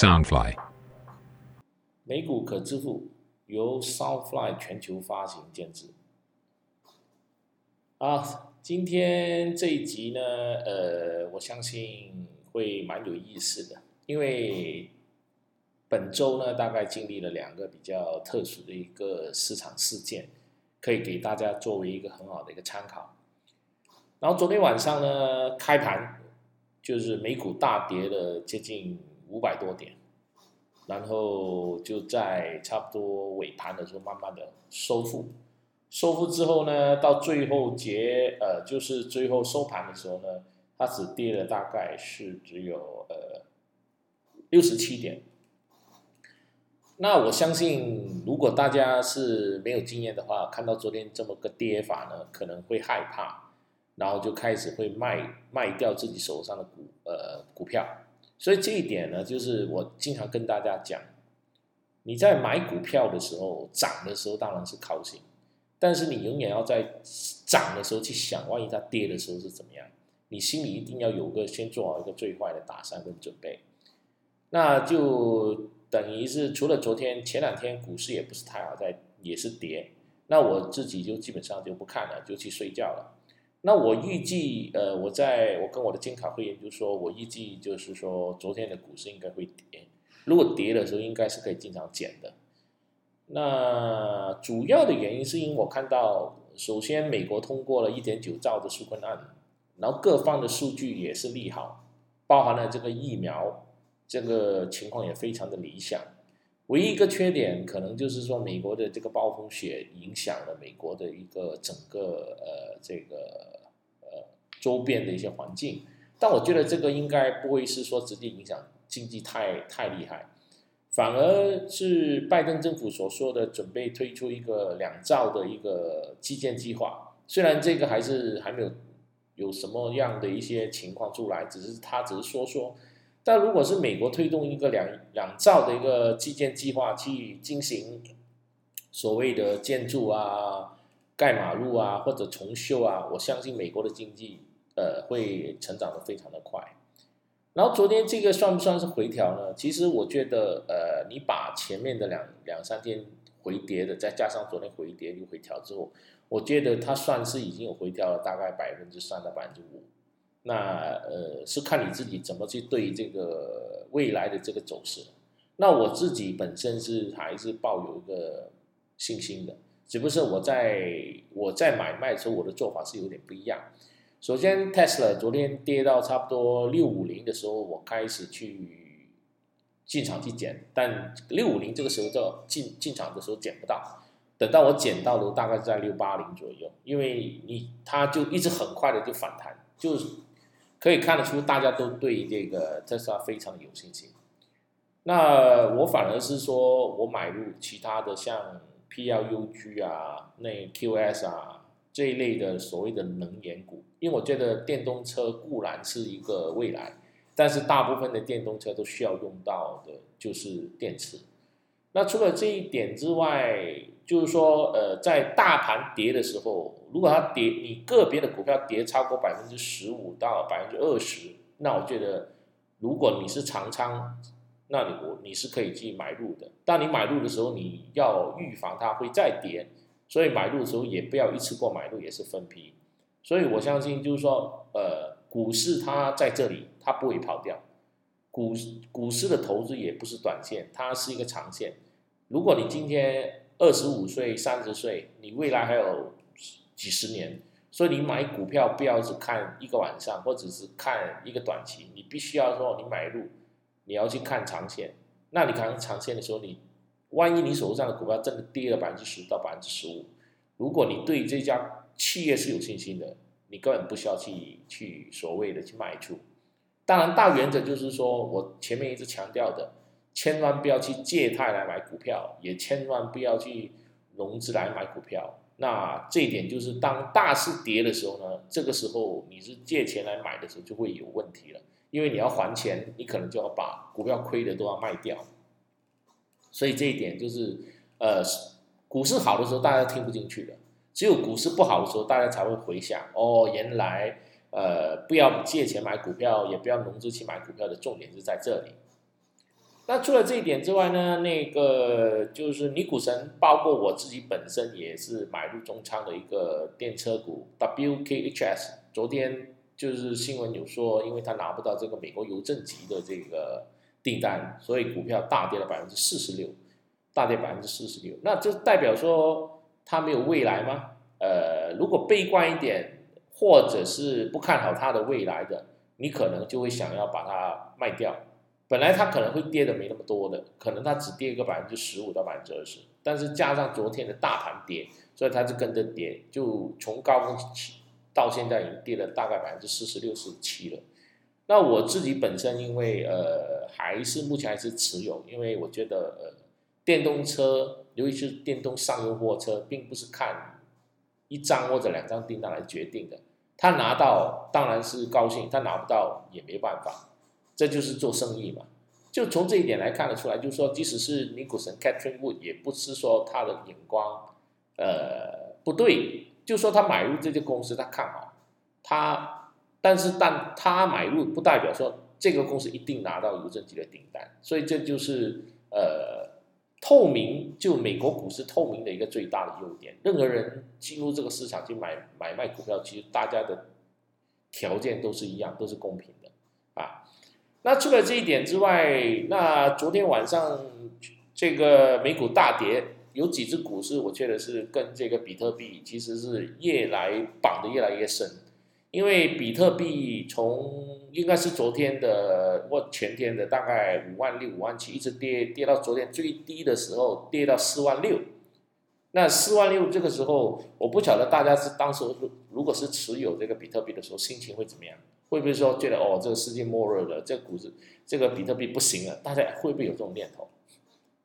Soundfly。美股可支付由 Soundfly 全球发行监制。啊，今天这一集呢，呃，我相信会蛮有意思的，因为本周呢，大概经历了两个比较特殊的一个市场事件，可以给大家作为一个很好的一个参考。然后昨天晚上呢，开盘就是美股大跌了接近五百多点，然后就在差不多尾盘的时候慢慢的收复，收复之后呢，到最后结呃就是最后收盘的时候呢，它只跌了大概是只有呃六十七点。那我相信，如果大家是没有经验的话，看到昨天这么个跌法呢，可能会害怕。然后就开始会卖卖掉自己手上的股呃股票，所以这一点呢，就是我经常跟大家讲，你在买股票的时候涨的时候当然是高兴，但是你永远要在涨的时候去想，万一它跌的时候是怎么样，你心里一定要有个先做好一个最坏的打算跟准备。那就等于是除了昨天前两天股市也不是太好，在也是跌，那我自己就基本上就不看了，就去睡觉了。那我预计，呃，我在我跟我的监考会员就说，我预计就是说，昨天的股市应该会跌。如果跌的时候，应该是可以经常减的。那主要的原因是因为我看到，首先美国通过了一点九兆的纾困案，然后各方的数据也是利好，包含了这个疫苗，这个情况也非常的理想。唯一一个缺点，可能就是说美国的这个暴风雪影响了美国的一个整个呃这个呃周边的一些环境，但我觉得这个应该不会是说直接影响经济太太厉害，反而是拜登政府所说的准备推出一个两兆的一个基建计划，虽然这个还是还没有有什么样的一些情况出来，只是他只是说说。但如果是美国推动一个两两兆的一个基建计划去进行所谓的建筑啊、盖马路啊或者重修啊，我相信美国的经济呃会成长的非常的快。然后昨天这个算不算是回调呢？其实我觉得呃，你把前面的两两三天回跌的，再加上昨天回跌又回调之后，我觉得它算是已经有回调了大概百分之三到百分之五。那呃是看你自己怎么去对这个未来的这个走势。那我自己本身是还是抱有一个信心的，只不过是我在我在买卖的时候，我的做法是有点不一样。首先，Tesla 昨天跌到差不多六五零的时候，我开始去进场去捡，但六五零这个时候就进进场的时候捡不到，等到我捡到的大概在六八零左右，因为你它就一直很快的就反弹，就是。可以看得出，大家都对这个特斯拉非常有信心。那我反而是说，我买入其他的像 PLUG 啊、那 QS 啊这一类的所谓的能源股，因为我觉得电动车固然是一个未来，但是大部分的电动车都需要用到的就是电池。那除了这一点之外，就是说，呃，在大盘跌的时候，如果它跌，你个别的股票跌超过百分之十五到百分之二十，那我觉得，如果你是长仓，那你我你是可以去买入的。但你买入的时候，你要预防它会再跌，所以买入的时候也不要一次过买入，也是分批。所以我相信，就是说，呃，股市它在这里，它不会跑掉。股股市的投资也不是短线，它是一个长线。如果你今天，二十五岁、三十岁，你未来还有几十年，所以你买股票不要只看一个晚上，或者是看一个短期，你必须要说你买入，你要去看长线。那你看长线的时候，你万一你手上的股票真的跌了百分之十到百分之十五，如果你对这家企业是有信心的，你根本不需要去去所谓的去卖出。当然，大原则就是说我前面一直强调的。千万不要去借贷来买股票，也千万不要去融资来买股票。那这一点就是，当大势跌的时候呢，这个时候你是借钱来买的时候就会有问题了，因为你要还钱，你可能就要把股票亏的都要卖掉。所以这一点就是，呃，股市好的时候大家听不进去的，只有股市不好的时候，大家才会回想，哦，原来，呃，不要借钱买股票，也不要融资去买股票的重点是在这里。那除了这一点之外呢，那个就是尼古神，包括我自己本身也是买入中仓的一个电车股 WKHS。昨天就是新闻有说，因为他拿不到这个美国邮政局的这个订单，所以股票大跌了百分之四十六，大跌百分之四十六。那这代表说它没有未来吗？呃，如果悲观一点，或者是不看好它的未来的，你可能就会想要把它卖掉。本来它可能会跌的没那么多的，可能它只跌个百分之十五到百分之二十，但是加上昨天的大盘跌，所以它就跟着跌，就从高峰起到现在已经跌了大概百分之四十六、四十七了。那我自己本身因为呃还是目前还是持有，因为我觉得呃电动车，尤其是电动商用货车，并不是看一张或者两张订单来决定的，他拿到当然是高兴，他拿不到也没办法。这就是做生意嘛，就从这一点来看得出来，就是说，即使是尼古神 Catherine Wood，也不是说他的眼光，呃，不对，就说他买入这家公司，他看好他，但是但他买入不代表说这个公司一定拿到邮政局的订单，所以这就是呃透明，就美国股市透明的一个最大的优点，任何人进入这个市场去买买卖股票，其实大家的条件都是一样，都是公平的。那除了这一点之外，那昨天晚上这个美股大跌，有几只股市，我觉得是跟这个比特币其实是越来绑的越来越深，因为比特币从应该是昨天的或前天的大概五万六、五万七，一直跌跌到昨天最低的时候跌到四万六。那四万六这个时候，我不晓得大家是当时如果是持有这个比特币的时候，心情会怎么样？会不会说觉得哦，这个世界末日了，这股子这个比特币不行了？大家会不会有这种念头？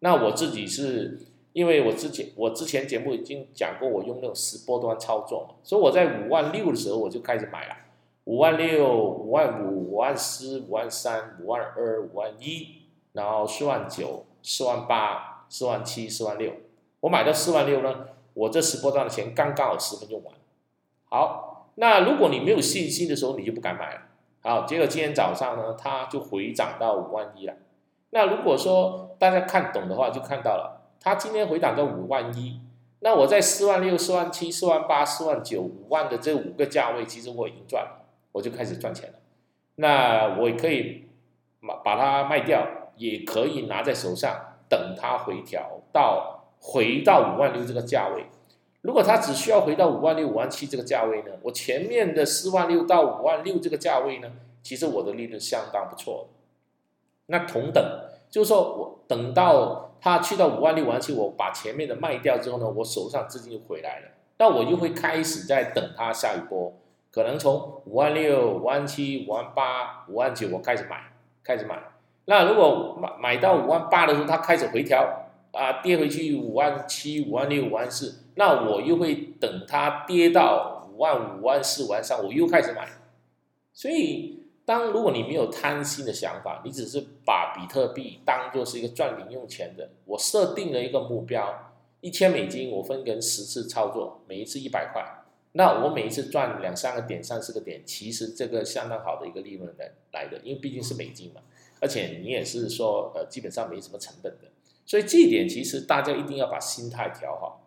那我自己是因为我之前我之前节目已经讲过，我用那种十波段操作嘛，所以我在五万六的时候我就开始买了，五万六、五万五、五万四、五万三、五万二、五万一，然后四万九、四万八、四万七、四万六，我买到四万六呢，我这十波段的钱刚刚好十分用完，好。那如果你没有信心的时候，你就不敢买了。好，结果今天早上呢，它就回涨到五万一了。那如果说大家看懂的话，就看到了，它今天回涨到五万一。那我在四万六、四万七、四万八、四万九、五万的这五个价位，其实我已经赚了，我就开始赚钱了。那我可以把把它卖掉，也可以拿在手上，等它回调到回到五万六这个价位。如果它只需要回到五万六、五万七这个价位呢？我前面的四万六到五万六这个价位呢，其实我的利润相当不错。那同等就是说我等到它去到五万六、五万七，我把前面的卖掉之后呢，我手上资金就回来了。那我就会开始在等它下一波，可能从五万六、五万七、五万八、五万九，我开始买，开始买。那如果买买到五万八的时候，它开始回调啊，跌回去五万七、五万六、五万四。那我又会等它跌到五万五万四万三，我又开始买。所以，当如果你没有贪心的想法，你只是把比特币当做是一个赚零用钱的，我设定了一个目标，一千美金，我分成十次操作，每一次一百块，那我每一次赚两三个点、三四个点，其实这个相当好的一个利润来来的，因为毕竟是美金嘛，而且你也是说，呃，基本上没什么成本的，所以这一点其实大家一定要把心态调好。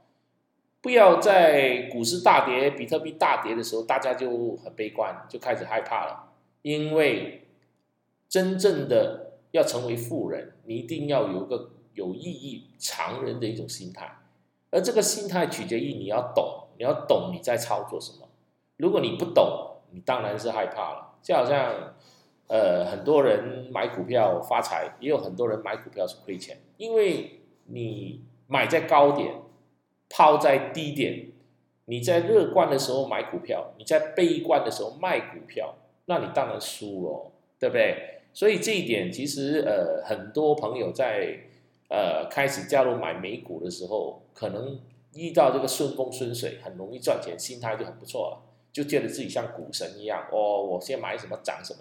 不要在股市大跌、比特币大跌的时候，大家就很悲观，就开始害怕了。因为真正的要成为富人，你一定要有个有意义、常人的一种心态。而这个心态取决于你要懂，你要懂你在操作什么。如果你不懂，你当然是害怕了。就好像呃，很多人买股票发财，也有很多人买股票是亏钱，因为你买在高点。抛在低点，你在乐观的时候买股票，你在悲观的时候卖股票，那你当然输了，对不对？所以这一点其实呃，很多朋友在呃开始加入买美股的时候，可能遇到这个顺风顺水，很容易赚钱，心态就很不错了，就觉得自己像股神一样哦，我先买什么涨什么，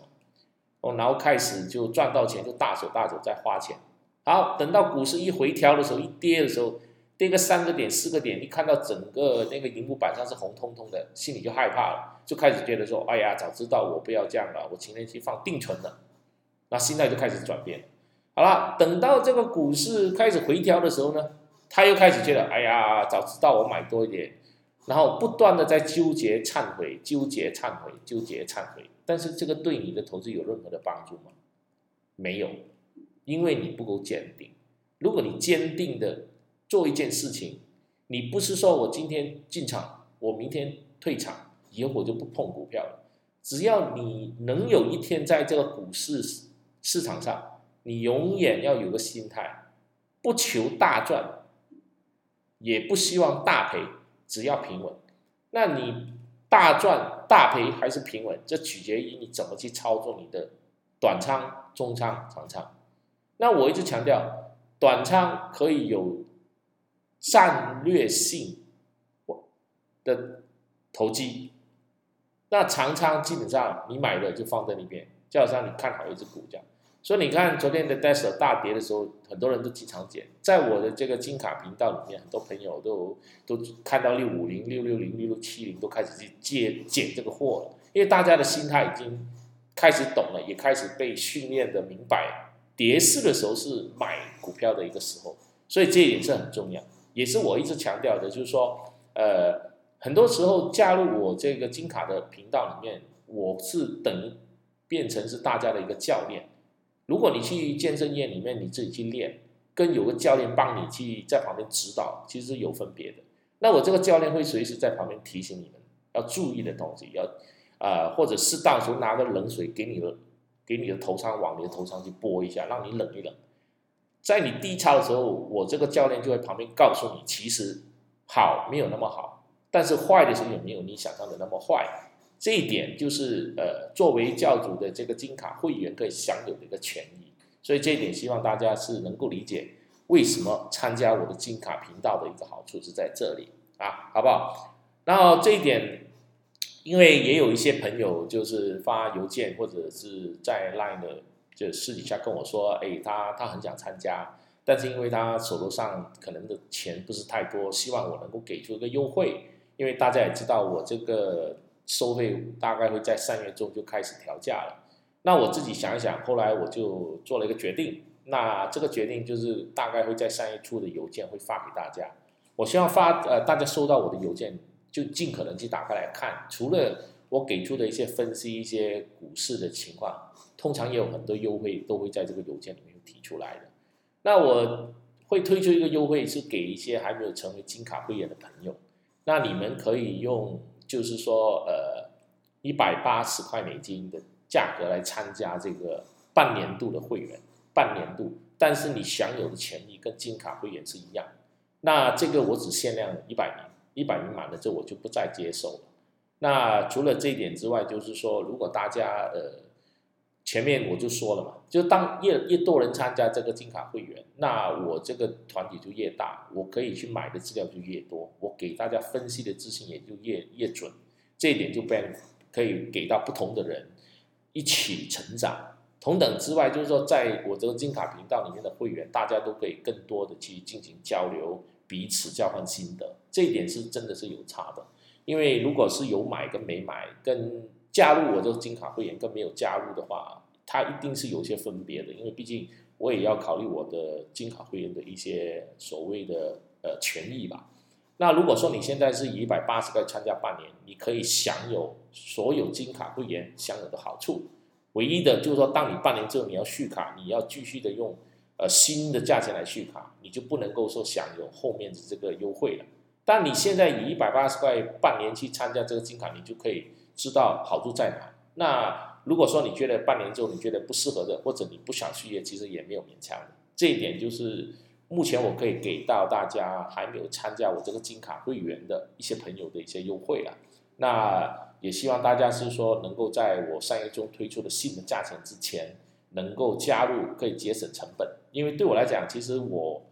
哦，然后开始就赚到钱就大手大手在花钱，好，等到股市一回调的时候，一跌的时候。跌个三个点、四个点，你看到整个那个荧幕板上是红彤彤的，心里就害怕了，就开始觉得说：“哎呀，早知道我不要这样了，我情愿去放定存了。”那心态就开始转变。好了，等到这个股市开始回调的时候呢，他又开始觉得，哎呀，早知道我买多一点，然后不断的在纠结、忏悔、纠结、忏悔、纠结、忏悔。但是这个对你的投资有任何的帮助吗？没有，因为你不够坚定。如果你坚定的做一件事情，你不是说我今天进场，我明天退场，以后我就不碰股票了。只要你能有一天在这个股市市场上，你永远要有个心态，不求大赚，也不希望大赔，只要平稳。那你大赚大赔还是平稳，这取决于你怎么去操作你的短仓、中仓、长仓。那我一直强调，短仓可以有战略性的投机。那长仓基本上你买了就放在那边，就好像你看好一只股这样。所以你看昨天的 d e s 大跌的时候，很多人都经常减。在我的这个金卡频道里面，很多朋友都都看到六五零、六六零、六六七零都开始去借减这个货了，因为大家的心态已经开始懂了，也开始被训练的明白，跌势的时候是买股票的一个时候。所以这一点是很重要，也是我一直强调的，就是说，呃。很多时候加入我这个金卡的频道里面，我是等于变成是大家的一个教练。如果你去健身院里面你自己去练，跟有个教练帮你去在旁边指导，其实是有分别的。那我这个教练会随时在旁边提醒你们要注意的东西，要啊或者适当时候拿个冷水给你的给你的头上往你的头上去拨一下，让你冷一冷。在你低潮的时候，我这个教练就会旁边告诉你，其实好没有那么好。但是坏的时候也没有你想象的那么坏，这一点就是呃，作为教主的这个金卡会员可以享有的一个权益，所以这一点希望大家是能够理解为什么参加我的金卡频道的一个好处是在这里啊，好不好？然后这一点，因为也有一些朋友就是发邮件或者是在 Line 的就私底下跟我说，哎，他他很想参加，但是因为他手头上可能的钱不是太多，希望我能够给出一个优惠。因为大家也知道，我这个收费大概会在三月中就开始调价了。那我自己想一想，后来我就做了一个决定。那这个决定就是大概会在三月初的邮件会发给大家。我希望发呃大家收到我的邮件，就尽可能去打开来看。除了我给出的一些分析、一些股市的情况，通常也有很多优惠都会在这个邮件里面提出来的。那我会推出一个优惠，是给一些还没有成为金卡会员的朋友。那你们可以用，就是说，呃，一百八十块美金的价格来参加这个半年度的会员，半年度，但是你享有的权益跟金卡会员是一样。那这个我只限量一百名，一百名满了，之后我就不再接受了。那除了这一点之外，就是说，如果大家呃。前面我就说了嘛，就当越越多人参加这个金卡会员，那我这个团体就越大，我可以去买的资料就越多，我给大家分析的资讯也就越越准，这一点就变可以给到不同的人一起成长。同等之外，就是说在我这个金卡频道里面的会员，大家都可以更多的去进行交流，彼此交换心得，这一点是真的是有差的。因为如果是有买跟没买，跟加入我这个金卡会员跟没有加入的话，它一定是有些分别的，因为毕竟我也要考虑我的金卡会员的一些所谓的呃权益吧。那如果说你现在是以一百八十块参加半年，你可以享有所有金卡会员享有的好处。唯一的就是说，当你半年之后你要续卡，你要继续的用呃新的价钱来续卡，你就不能够说享有后面的这个优惠了。但你现在以一百八十块半年去参加这个金卡，你就可以。知道好处在哪？那如果说你觉得半年之后你觉得不适合的，或者你不想续约，其实也没有勉强。这一点就是目前我可以给到大家还没有参加我这个金卡会员的一些朋友的一些优惠了。那也希望大家是说能够在我三月中推出的新的价钱之前能够加入，可以节省成本。因为对我来讲，其实我。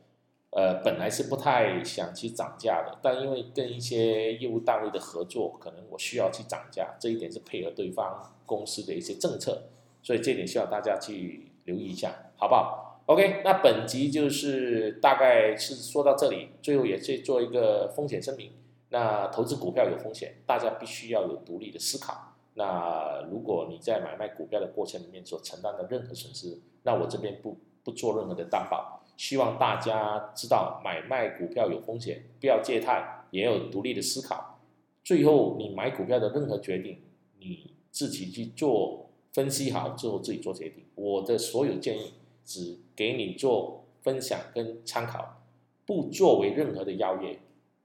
呃，本来是不太想去涨价的，但因为跟一些业务单位的合作，可能我需要去涨价，这一点是配合对方公司的一些政策，所以这点需要大家去留意一下，好不好？OK，那本集就是大概是说到这里，最后也是做一个风险声明。那投资股票有风险，大家必须要有独立的思考。那如果你在买卖股票的过程里面所承担的任何损失，那我这边不。不做任何的担保。希望大家知道买卖股票有风险，不要借贷，也有独立的思考。最后你买股票的任何决定，你自己去做分析好之后自己做决定。我的所有建议只给你做分享跟参考，不作为任何的邀约。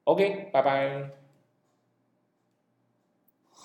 OK，拜拜。